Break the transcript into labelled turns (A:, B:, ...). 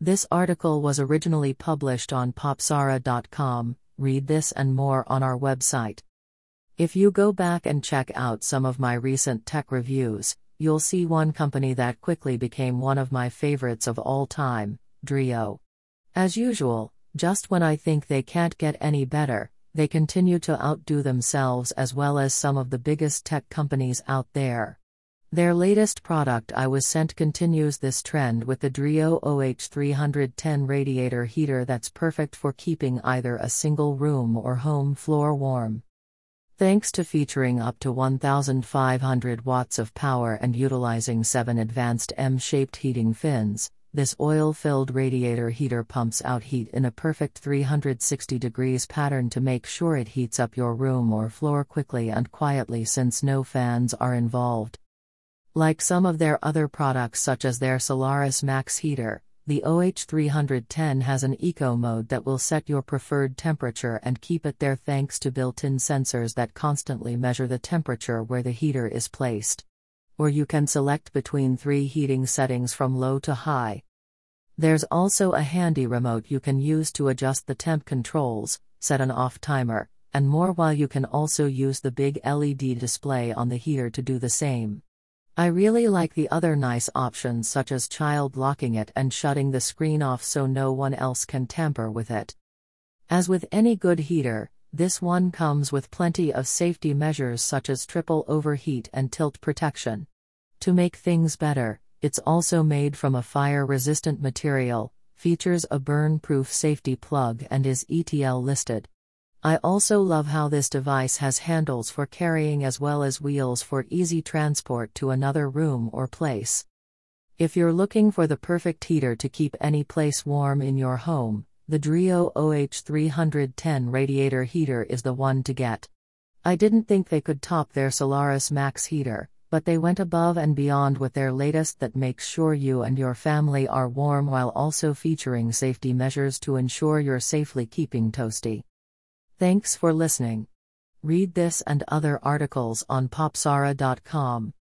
A: This article was originally published on popzara.com. Read this and more on our website. If you go back and check out some of my recent tech reviews, you'll see one company that quickly became one of my favorites of all time, Dreo. As usual, just when I think they can't get any better, they continue to outdo themselves as well as some of the biggest tech companies out there. Their latest product I was sent continues this trend with the Dreo OH310 radiator heater that's perfect for keeping either a single room or home floor warm. Thanks to featuring up to 1,500 watts of power and utilizing seven advanced M shaped heating fins, this oil filled radiator heater pumps out heat in a perfect 360 degrees pattern to make sure it heats up your room or floor quickly and quietly since no fans are involved. Like some of their other products, such as their Solaris Max heater, the OH310 has an eco mode that will set your preferred temperature and keep it there thanks to built in sensors that constantly measure the temperature where the heater is placed. Or you can select between three heating settings from low to high. There's also a handy remote you can use to adjust the temp controls, set an off timer, and more while you can also use the big LED display on the heater to do the same. I really like the other nice options such as child locking it and shutting the screen off so no one else can tamper with it. As with any good heater, this one comes with plenty of safety measures such as triple overheat and tilt protection. To make things better, it's also made from a fire resistant material, features a burn proof safety plug, and is ETL listed. I also love how this device has handles for carrying as well as wheels for easy transport to another room or place. If you're looking for the perfect heater to keep any place warm in your home, the Dreo OH310 radiator heater is the one to get. I didn't think they could top their Solaris Max heater, but they went above and beyond with their latest that makes sure you and your family are warm while also featuring safety measures to ensure you're safely keeping toasty. Thanks for listening. Read this and other articles on popzara.com.